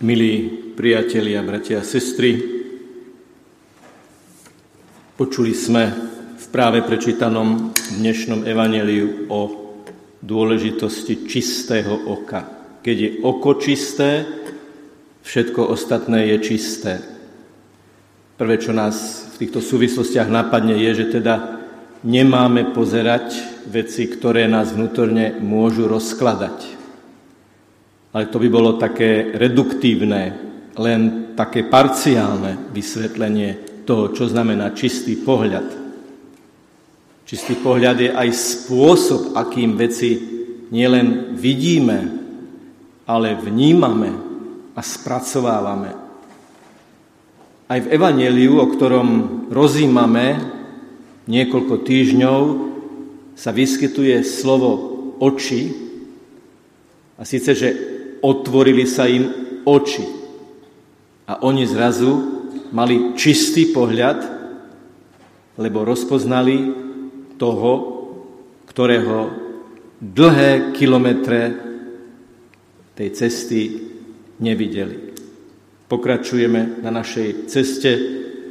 Milí priatelia, bratia a sestry, počuli sme v práve prečítanom dnešnom evaneliu o dôležitosti čistého oka. Keď je oko čisté, všetko ostatné je čisté. Prvé, čo nás v týchto súvislostiach napadne, je, že teda nemáme pozerať veci, ktoré nás vnútorne môžu rozkladať ale to by bolo také reduktívne, len také parciálne vysvetlenie toho, čo znamená čistý pohľad. Čistý pohľad je aj spôsob, akým veci nielen vidíme, ale vnímame a spracovávame. Aj v Evangeliu, o ktorom rozímame niekoľko týždňov, sa vyskytuje slovo oči, a síce, že otvorili sa im oči. A oni zrazu mali čistý pohľad, lebo rozpoznali toho, ktorého dlhé kilometre tej cesty nevideli. Pokračujeme na našej ceste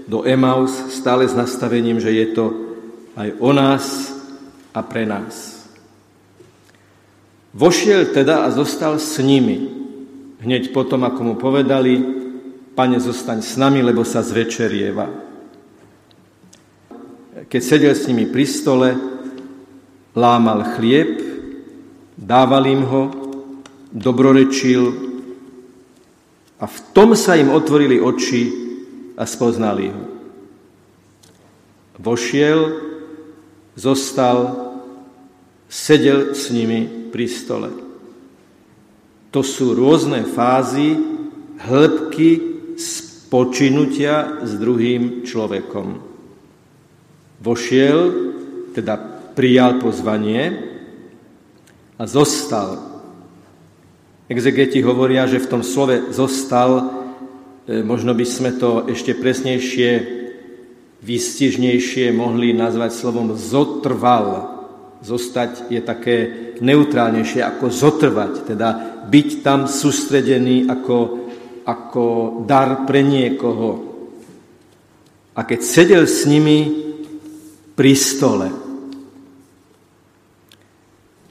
do Emaus stále s nastavením, že je to aj o nás a pre nás. Vošiel teda a zostal s nimi. Hneď potom, ako mu povedali, pane, zostaň s nami, lebo sa zvečerieva. Keď sedel s nimi pri stole, lámal chlieb, dával im ho, dobrorečil a v tom sa im otvorili oči a spoznali ho. Vošiel, zostal, sedel s nimi pri stole. To sú rôzne fázy hĺbky spočinutia s druhým človekom. Vošiel, teda prijal pozvanie a zostal. Exegeti hovoria, že v tom slove zostal, e, možno by sme to ešte presnejšie, výstižnejšie mohli nazvať slovom zotrval Zostať je také neutrálnejšie ako zotrvať, teda byť tam sústredený ako, ako dar pre niekoho. A keď sedel s nimi pri stole,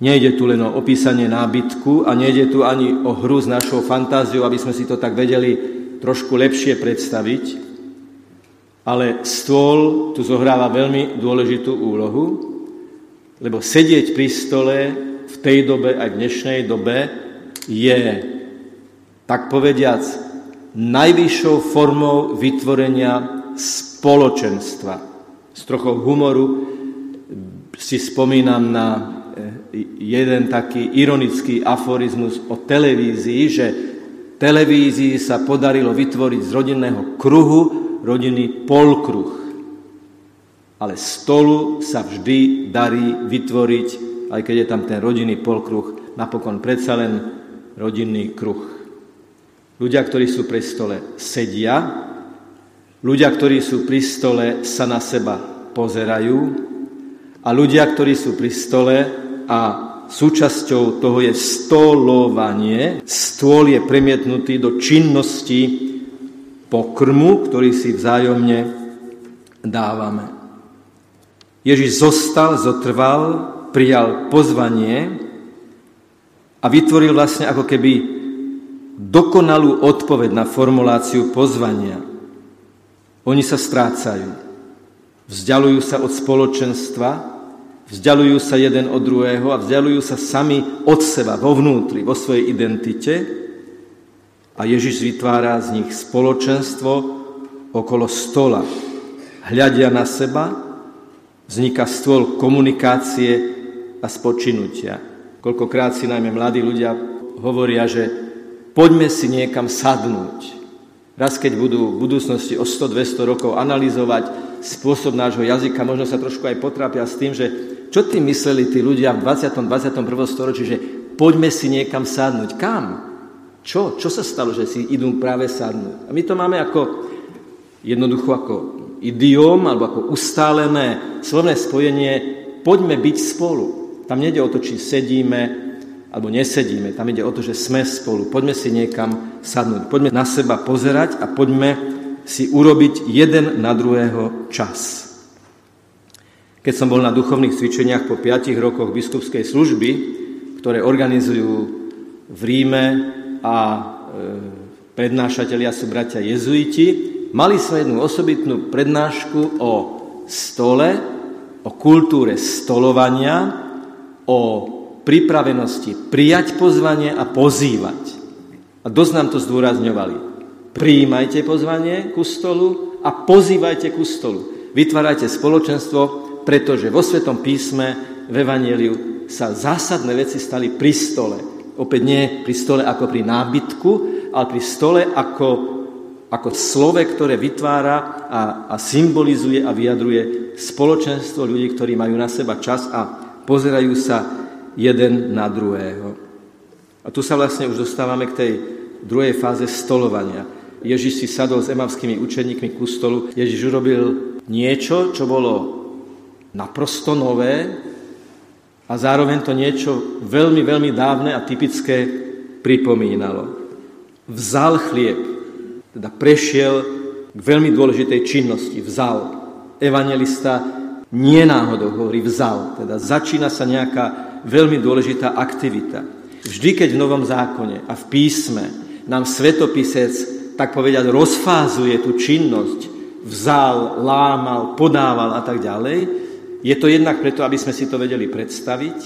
nejde tu len o opísanie nábytku a nejde tu ani o hru s našou fantáziou, aby sme si to tak vedeli trošku lepšie predstaviť, ale stôl tu zohráva veľmi dôležitú úlohu, lebo sedieť pri stole v tej dobe, aj v dnešnej dobe, je, tak povediac, najvyššou formou vytvorenia spoločenstva. S trochou humoru si spomínam na eh, jeden taký ironický aforizmus o televízii, že televízii sa podarilo vytvoriť z rodinného kruhu rodinný polkruh ale stolu sa vždy darí vytvoriť, aj keď je tam ten rodinný polkruh, napokon predsa len rodinný kruh. Ľudia, ktorí sú pri stole, sedia, ľudia, ktorí sú pri stole, sa na seba pozerajú a ľudia, ktorí sú pri stole a súčasťou toho je stolovanie, stôl je premietnutý do činnosti pokrmu, ktorý si vzájomne dávame. Ježiš zostal, zotrval, prijal pozvanie a vytvoril vlastne ako keby dokonalú odpoveď na formuláciu pozvania. Oni sa strácajú, vzdialujú sa od spoločenstva, vzdialujú sa jeden od druhého a vzdialujú sa sami od seba, vo vnútri, vo svojej identite a Ježiš vytvára z nich spoločenstvo okolo stola. Hľadia na seba, vzniká stôl komunikácie a spočinutia. Koľkokrát si najmä mladí ľudia hovoria, že poďme si niekam sadnúť. Raz, keď budú v budúcnosti o 100-200 rokov analyzovať spôsob nášho jazyka, možno sa trošku aj potrápia s tým, že čo tým mysleli tí ľudia v 20. 21. storočí, že poďme si niekam sadnúť. Kam? Čo? Čo sa stalo, že si idú práve sadnúť? A my to máme ako jednoducho ako idiom alebo ako ustálené slovné spojenie poďme byť spolu. Tam nejde o to, či sedíme alebo nesedíme. Tam ide o to, že sme spolu. Poďme si niekam sadnúť. Poďme na seba pozerať a poďme si urobiť jeden na druhého čas. Keď som bol na duchovných cvičeniach po 5 rokoch biskupskej služby, ktoré organizujú v Ríme a e, prednášatelia sú bratia jezuiti, mali sme jednu osobitnú prednášku o stole, o kultúre stolovania, o pripravenosti prijať pozvanie a pozývať. A dosť nám to zdôrazňovali. Prijímajte pozvanie ku stolu a pozývajte ku stolu. Vytvárajte spoločenstvo, pretože vo Svetom písme v Evangeliu sa zásadné veci stali pri stole. Opäť nie pri stole ako pri nábytku, ale pri stole ako, ako slove, ktoré vytvára a, a symbolizuje a vyjadruje spoločenstvo ľudí, ktorí majú na seba čas a pozerajú sa jeden na druhého. A tu sa vlastne už dostávame k tej druhej fáze stolovania. Ježiš si sadol s emavskými učeníkmi ku stolu. Ježiš urobil niečo, čo bolo naprosto nové a zároveň to niečo veľmi, veľmi dávne a typické pripomínalo. Vzal chlieb, teda prešiel k veľmi dôležitej činnosti. Vzal. Evangelista nie náhodou hovorí vzal, teda začína sa nejaká veľmi dôležitá aktivita. Vždy, keď v Novom zákone a v písme nám svetopisec, tak povedať, rozfázuje tú činnosť, vzal, lámal, podával a tak ďalej, je to jednak preto, aby sme si to vedeli predstaviť.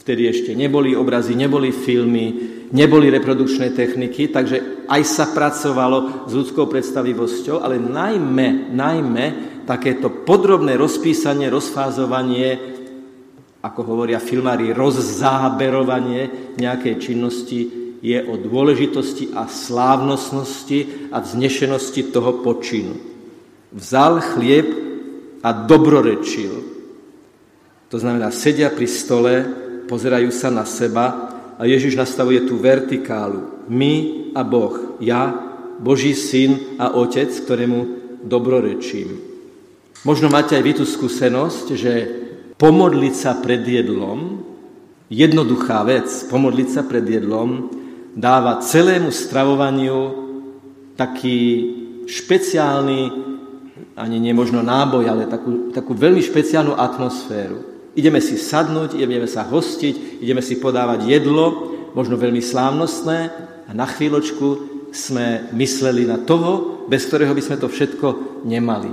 Vtedy ešte neboli obrazy, neboli filmy, neboli reprodukčné techniky, takže aj sa pracovalo s ľudskou predstavivosťou, ale najmä, najmä takéto podrobné rozpísanie, rozfázovanie, ako hovoria filmári, rozzáberovanie nejakej činnosti je o dôležitosti a slávnostnosti a vznešenosti toho počinu. Vzal chlieb a dobrorečil. To znamená, sedia pri stole, pozerajú sa na seba a Ježiš nastavuje tú vertikálu. My a Boh, ja, Boží syn a otec, ktorému dobrorečím. Možno máte aj vy tú skúsenosť, že pomodliť sa pred jedlom, jednoduchá vec, pomodliť sa pred jedlom, dáva celému stravovaniu taký špeciálny, ani nemožno náboj, ale takú, takú veľmi špeciálnu atmosféru. Ideme si sadnúť, ideme sa hostiť, ideme si podávať jedlo, možno veľmi slávnostné a na chvíľočku sme mysleli na toho, bez ktorého by sme to všetko nemali.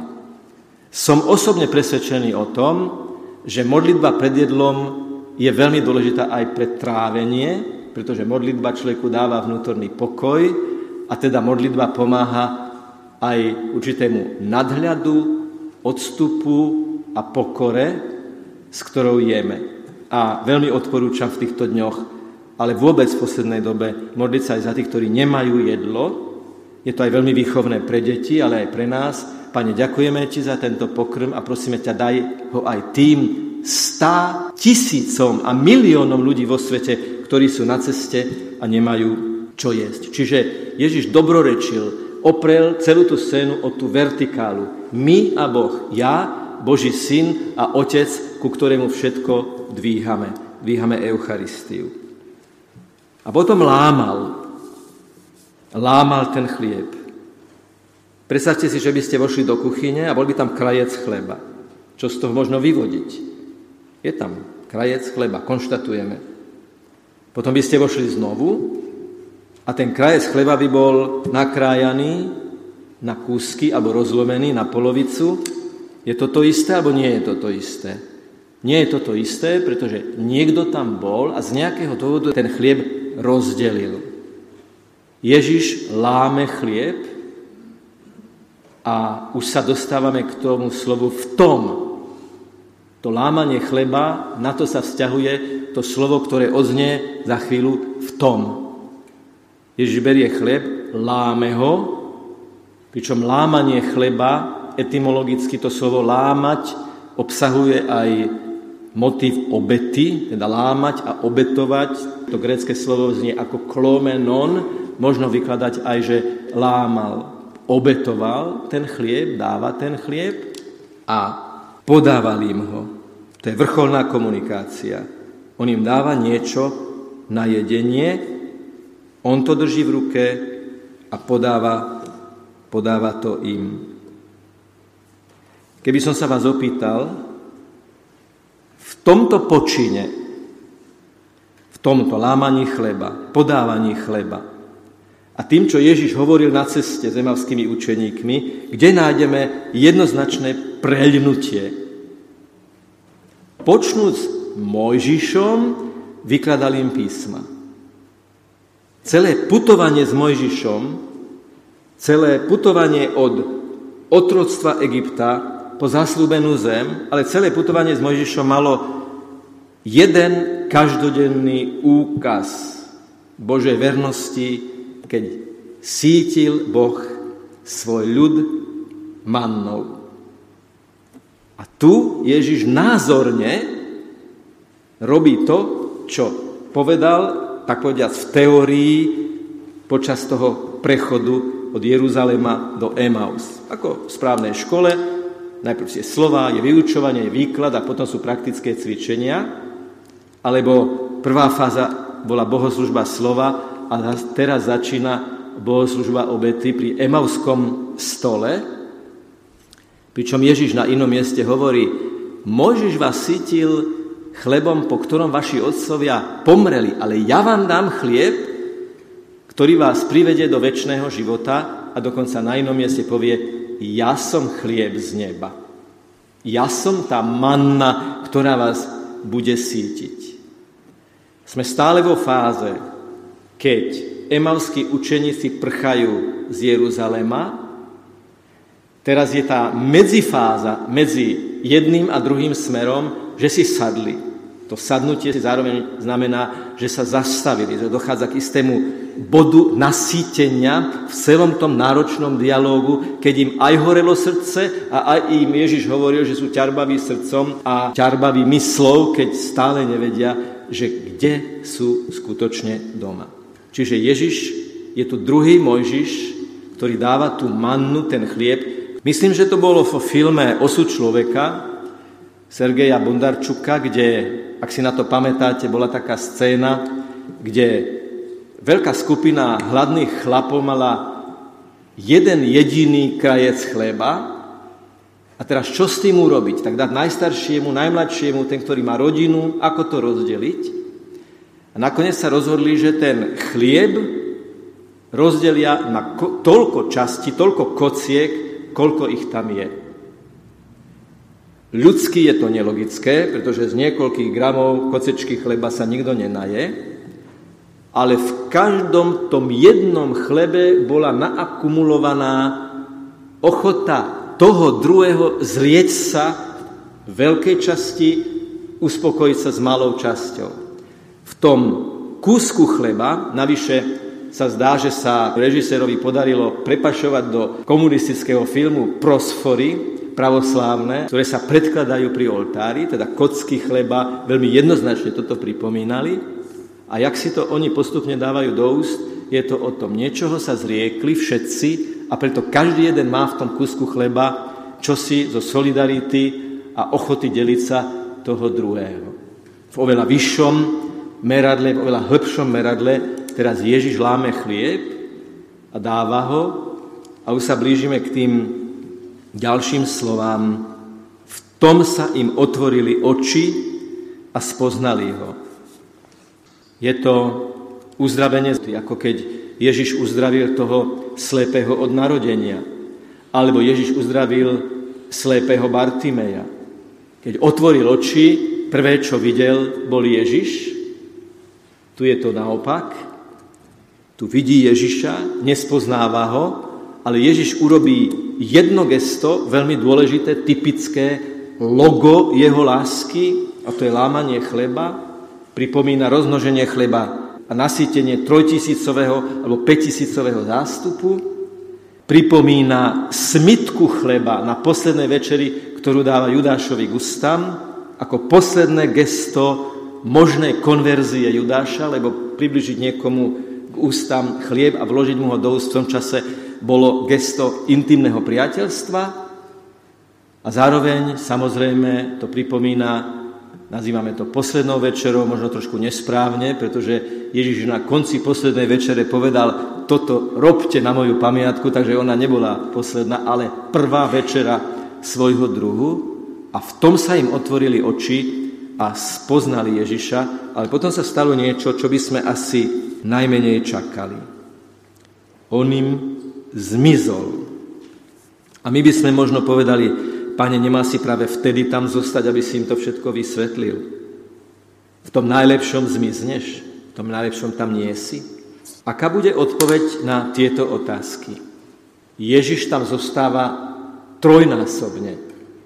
Som osobne presvedčený o tom, že modlitba pred jedlom je veľmi dôležitá aj pre trávenie, pretože modlitba človeku dáva vnútorný pokoj a teda modlitba pomáha aj určitému nadhľadu, odstupu a pokore, s ktorou jeme. A veľmi odporúčam v týchto dňoch, ale vôbec v poslednej dobe modliť sa aj za tých, ktorí nemajú jedlo. Je to aj veľmi výchovné pre deti, ale aj pre nás, Pane, ďakujeme Ti za tento pokrm a prosíme ťa, daj ho aj tým stá tisícom a miliónom ľudí vo svete, ktorí sú na ceste a nemajú čo jesť. Čiže Ježiš dobrorečil, oprel celú tú scénu o tú vertikálu. My a Boh, ja, Boží syn a otec, ku ktorému všetko dvíhame. Dvíhame Eucharistiu. A potom lámal. Lámal ten chlieb. Predstavte si, že by ste vošli do kuchyne a bol by tam krajec chleba. Čo z toho možno vyvodiť? Je tam krajec chleba, konštatujeme. Potom by ste vošli znovu a ten krajec chleba by bol nakrájaný na kúsky alebo rozlomený na polovicu. Je to to isté alebo nie je to to isté? Nie je to to isté, pretože niekto tam bol a z nejakého dôvodu ten chlieb rozdelil. Ježiš láme chlieb a už sa dostávame k tomu slovu v tom. To lámanie chleba, na to sa vzťahuje to slovo, ktoré oznie za chvíľu v tom. Ježiš berie chleb, láme ho, pričom lámanie chleba, etymologicky to slovo lámať, obsahuje aj motív obety, teda lámať a obetovať. To grécké slovo znie ako klomenon, možno vykladať aj, že lámal obetoval ten chlieb, dáva ten chlieb a podával im ho. To je vrcholná komunikácia. On im dáva niečo, na jedenie, on to drží v ruke a podáva, podáva to im. Keby som sa vás opýtal, v tomto počine, v tomto lámaní chleba, podávaní chleba a tým, čo Ježiš hovoril na ceste s emavskými učeníkmi, kde nájdeme jednoznačné preľnutie. Počnúc Mojžišom, vykladal im písma. Celé putovanie s Mojžišom, celé putovanie od otroctva Egypta po zaslúbenú zem, ale celé putovanie s Mojžišom malo jeden každodenný úkaz Božej vernosti, keď sítil Boh svoj ľud mannou. A tu Ježiš názorne robí to, čo povedal, tak povediac, v teórii počas toho prechodu od Jeruzalema do Emaus. Ako v správnej škole, Najprv je slova, je vyučovanie, je výklad a potom sú praktické cvičenia. Alebo prvá fáza bola bohoslužba slova a teraz začína bohoslužba obety pri Emavskom stole, pričom Ježiš na inom mieste hovorí, Mojžiš vás sítil chlebom, po ktorom vaši otcovia pomreli, ale ja vám dám chlieb, ktorý vás privedie do väčšného života a dokonca na inom mieste povie, ja som chlieb z neba. Ja som tá manna, ktorá vás bude sítiť. Sme stále vo fáze, keď emalskí učeníci prchajú z Jeruzalema, teraz je tá medzifáza medzi jedným a druhým smerom, že si sadli. To sadnutie zároveň znamená, že sa zastavili, že dochádza k istému bodu nasýtenia v celom tom náročnom dialógu, keď im aj horelo srdce a aj im Ježiš hovoril, že sú ťarbaví srdcom a ťarbaví myslov, keď stále nevedia, že kde sú skutočne doma. Čiže Ježiš je tu druhý Mojžiš, ktorý dáva tú mannu, ten chlieb. Myslím, že to bolo vo filme Osud človeka Sergeja Bondarčuka, kde ak si na to pamätáte, bola taká scéna, kde veľká skupina hladných chlapov mala jeden jediný krajec chleba a teraz čo s tým urobiť? Tak dať najstaršiemu, najmladšiemu, ten, ktorý má rodinu, ako to rozdeliť? A nakoniec sa rozhodli, že ten chlieb rozdelia na toľko časti, toľko kociek, koľko ich tam je. Ľudsky je to nelogické, pretože z niekoľkých gramov kocečky chleba sa nikto nenaje, ale v každom tom jednom chlebe bola naakumulovaná ochota toho druhého zrieť sa veľkej časti, uspokojiť sa s malou časťou. V tom kúsku chleba, navyše sa zdá, že sa režisérovi podarilo prepašovať do komunistického filmu Prosfory, pravoslávne, ktoré sa predkladajú pri oltári, teda kocky chleba, veľmi jednoznačne toto pripomínali. A jak si to oni postupne dávajú do úst, je to o tom, niečoho sa zriekli všetci a preto každý jeden má v tom kusku chleba čosi zo solidarity a ochoty deliť sa toho druhého. V oveľa vyššom meradle, v oveľa hĺbšom meradle teraz Ježiš láme chlieb a dáva ho a už sa blížime k tým ďalším slovám, v tom sa im otvorili oči a spoznali ho. Je to uzdravenie, ako keď Ježiš uzdravil toho slepého od narodenia, alebo Ježiš uzdravil slepého Bartimeja. Keď otvoril oči, prvé, čo videl, bol Ježiš. Tu je to naopak. Tu vidí Ježiša, nespoznáva ho, ale Ježiš urobí jedno gesto, veľmi dôležité, typické logo jeho lásky, a to je lámanie chleba, pripomína roznoženie chleba a nasýtenie trojtisícového alebo päťtisícového zástupu, pripomína smitku chleba na poslednej večeri, ktorú dáva Judášovi Gustam, ako posledné gesto možnej konverzie Judáša, lebo približiť niekomu k ústam chlieb a vložiť mu ho do úst v tom čase bolo gesto intimného priateľstva. A zároveň samozrejme to pripomína nazývame to poslednou večerou, možno trošku nesprávne, pretože Ježiš na konci poslednej večere povedal, toto robte na moju pamiatku, takže ona nebola posledná, ale prvá večera svojho druhu a v tom sa im otvorili oči a spoznali Ježiša, ale potom sa stalo niečo, čo by sme asi najmenej čakali. On im zmizol. A my by sme možno povedali, Pane, nemá si práve vtedy tam zostať, aby si im to všetko vysvetlil. V tom najlepšom zmizneš, v tom najlepšom tam nie si. Aká bude odpoveď na tieto otázky? Ježiš tam zostáva trojnásobne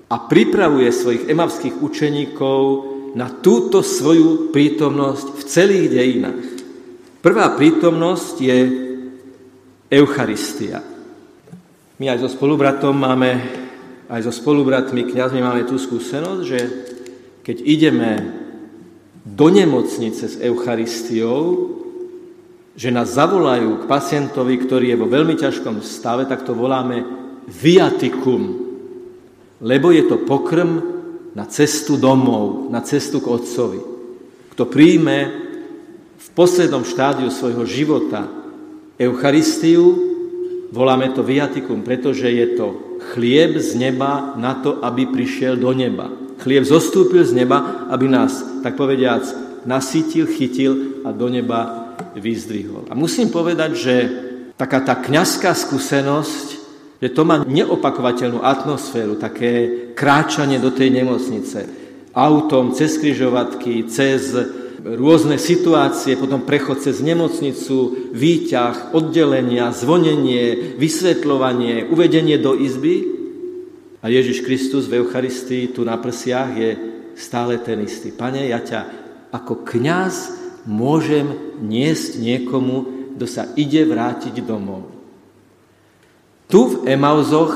a pripravuje svojich emavských učeníkov na túto svoju prítomnosť v celých dejinách. Prvá prítomnosť je Eucharistia. My aj so spolubratom máme aj so spolubratmi, kňazmi máme tú skúsenosť, že keď ideme do nemocnice s Eucharistiou, že nás zavolajú k pacientovi, ktorý je vo veľmi ťažkom stave, tak to voláme viatikum, lebo je to pokrm na cestu domov, na cestu k Otcovi. Kto príjme v poslednom štádiu svojho života Eucharistiu, voláme to viatikum, pretože je to chlieb z neba na to, aby prišiel do neba. Chlieb zostúpil z neba, aby nás, tak povediac, nasítil, chytil a do neba vyzdvihol. A musím povedať, že taká tá kňazská skúsenosť, že to má neopakovateľnú atmosféru, také kráčanie do tej nemocnice. Autom, cez križovatky, cez rôzne situácie, potom prechod cez nemocnicu, výťah, oddelenia, zvonenie, vysvetľovanie, uvedenie do izby. A Ježiš Kristus v Eucharistii tu na prsiach je stále ten istý. Pane, ja ťa ako kňaz môžem niesť niekomu, kto sa ide vrátiť domov. Tu v Emauzoch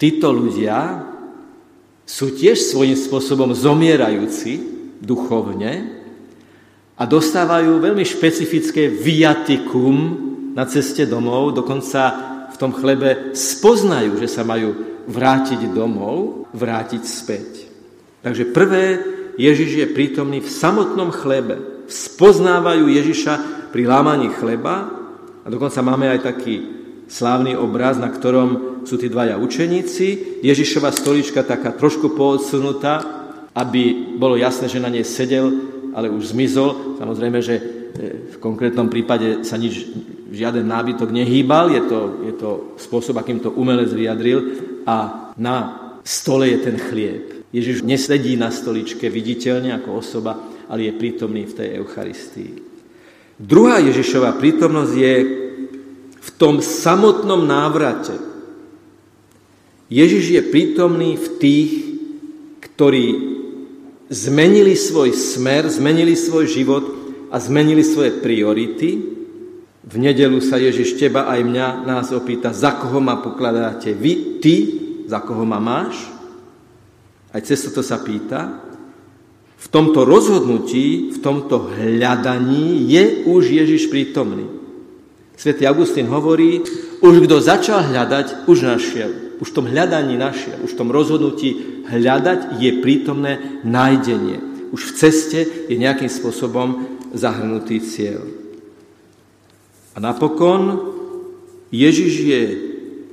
títo ľudia sú tiež svojím spôsobom zomierajúci duchovne, a dostávajú veľmi špecifické viatikum na ceste domov, dokonca v tom chlebe spoznajú, že sa majú vrátiť domov, vrátiť späť. Takže prvé, Ježiš je prítomný v samotnom chlebe. Spoznávajú Ježiša pri lámaní chleba a dokonca máme aj taký slávny obraz, na ktorom sú tí dvaja učeníci. Ježišova stolička taká trošku poodsunutá, aby bolo jasné, že na nej sedel ale už zmizol. Samozrejme, že e, v konkrétnom prípade sa nič, žiaden nábytok nehýbal, je to, je to spôsob, akým to umelec vyjadril a na stole je ten chlieb. Ježiš nesedí na stoličke viditeľne ako osoba, ale je prítomný v tej Eucharistii. Druhá Ježišova prítomnosť je v tom samotnom návrate. Ježiš je prítomný v tých, ktorí zmenili svoj smer, zmenili svoj život a zmenili svoje priority. V nedelu sa Ježiš teba aj mňa nás opýta, za koho ma pokladáte vy, ty, za koho ma máš? Aj cez to sa pýta. V tomto rozhodnutí, v tomto hľadaní je už Ježiš prítomný. Svetý Augustín hovorí, už kto začal hľadať, už našiel. Už v tom hľadaní našiel, už v tom rozhodnutí hľadať je prítomné nájdenie. Už v ceste je nejakým spôsobom zahrnutý cieľ. A napokon Ježiš je,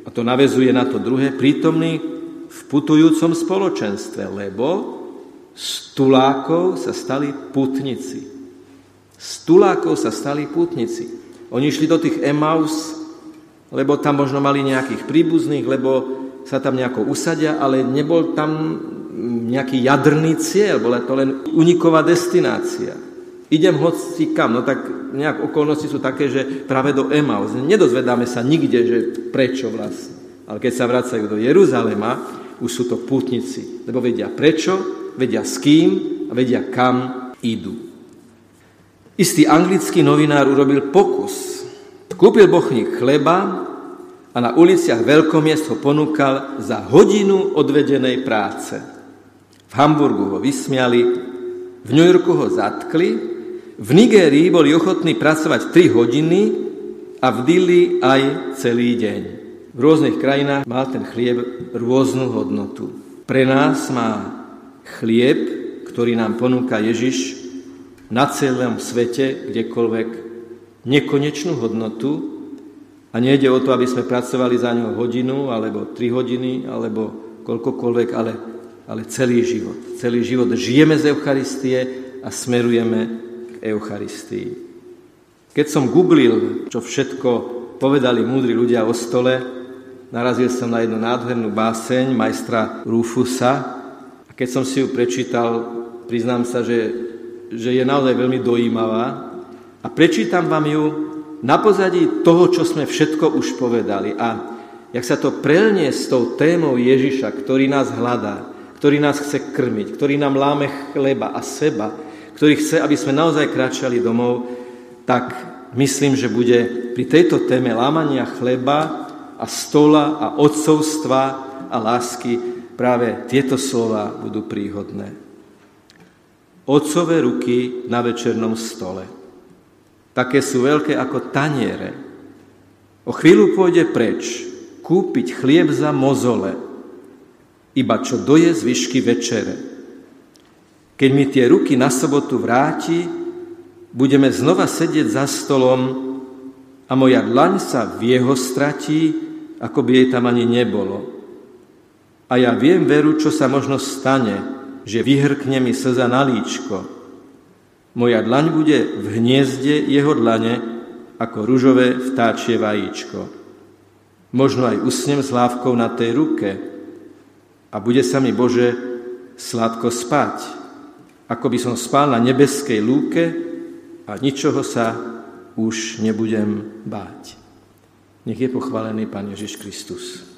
a to navezuje na to druhé, prítomný v putujúcom spoločenstve, lebo z tulákov sa stali putnici. Z tulákov sa stali putnici. Oni išli do tých Emaus, lebo tam možno mali nejakých príbuzných, lebo sa tam nejako usadia, ale nebol tam nejaký jadrný cieľ, bola to len uniková destinácia. Idem hoci kam, no tak nejak okolnosti sú také, že práve do Emaus. Nedozvedáme sa nikde, že prečo vlastne. Ale keď sa vracajú do Jeruzalema, už sú to pútnici, lebo vedia prečo, vedia s kým a vedia kam idú. Istý anglický novinár urobil pokus. Kúpil bochník chleba a na uliciach veľkomiest ho ponúkal za hodinu odvedenej práce. V Hamburgu ho vysmiali, v New Yorku ho zatkli, v Nigérii boli ochotní pracovať 3 hodiny a v Dili aj celý deň. V rôznych krajinách mal ten chlieb rôznu hodnotu. Pre nás má chlieb, ktorý nám ponúka Ježiš na celom svete, kdekoľvek, nekonečnú hodnotu a nejde o to, aby sme pracovali za ňou hodinu, alebo tri hodiny, alebo koľkokoľvek, ale, ale celý život. Celý život žijeme z Eucharistie a smerujeme k Eucharistii. Keď som googlil, čo všetko povedali múdri ľudia o stole, narazil som na jednu nádhernú báseň majstra Rufusa a keď som si ju prečítal, priznám sa, že že je naozaj veľmi dojímavá a prečítam vám ju na pozadí toho, čo sme všetko už povedali. A jak sa to prelnie s tou témou Ježiša, ktorý nás hľadá, ktorý nás chce krmiť, ktorý nám láme chleba a seba, ktorý chce, aby sme naozaj kráčali domov, tak myslím, že bude pri tejto téme lámania chleba a stola a odcovstva a lásky práve tieto slova budú príhodné otcové ruky na večernom stole. Také sú veľké ako taniere. O chvíľu pôjde preč, kúpiť chlieb za mozole, iba čo doje zvyšky večere. Keď mi tie ruky na sobotu vráti, budeme znova sedieť za stolom a moja dlaň sa v jeho stratí, ako by jej tam ani nebolo. A ja viem veru, čo sa možno stane, že vyhrkne mi slza na líčko. Moja dlaň bude v hniezde jeho dlane ako ružové vtáčie vajíčko. Možno aj usnem s lávkou na tej ruke a bude sa mi, Bože, sladko spať, ako by som spal na nebeskej lúke a ničoho sa už nebudem báť. Nech je pochválený Pán Ježiš Kristus.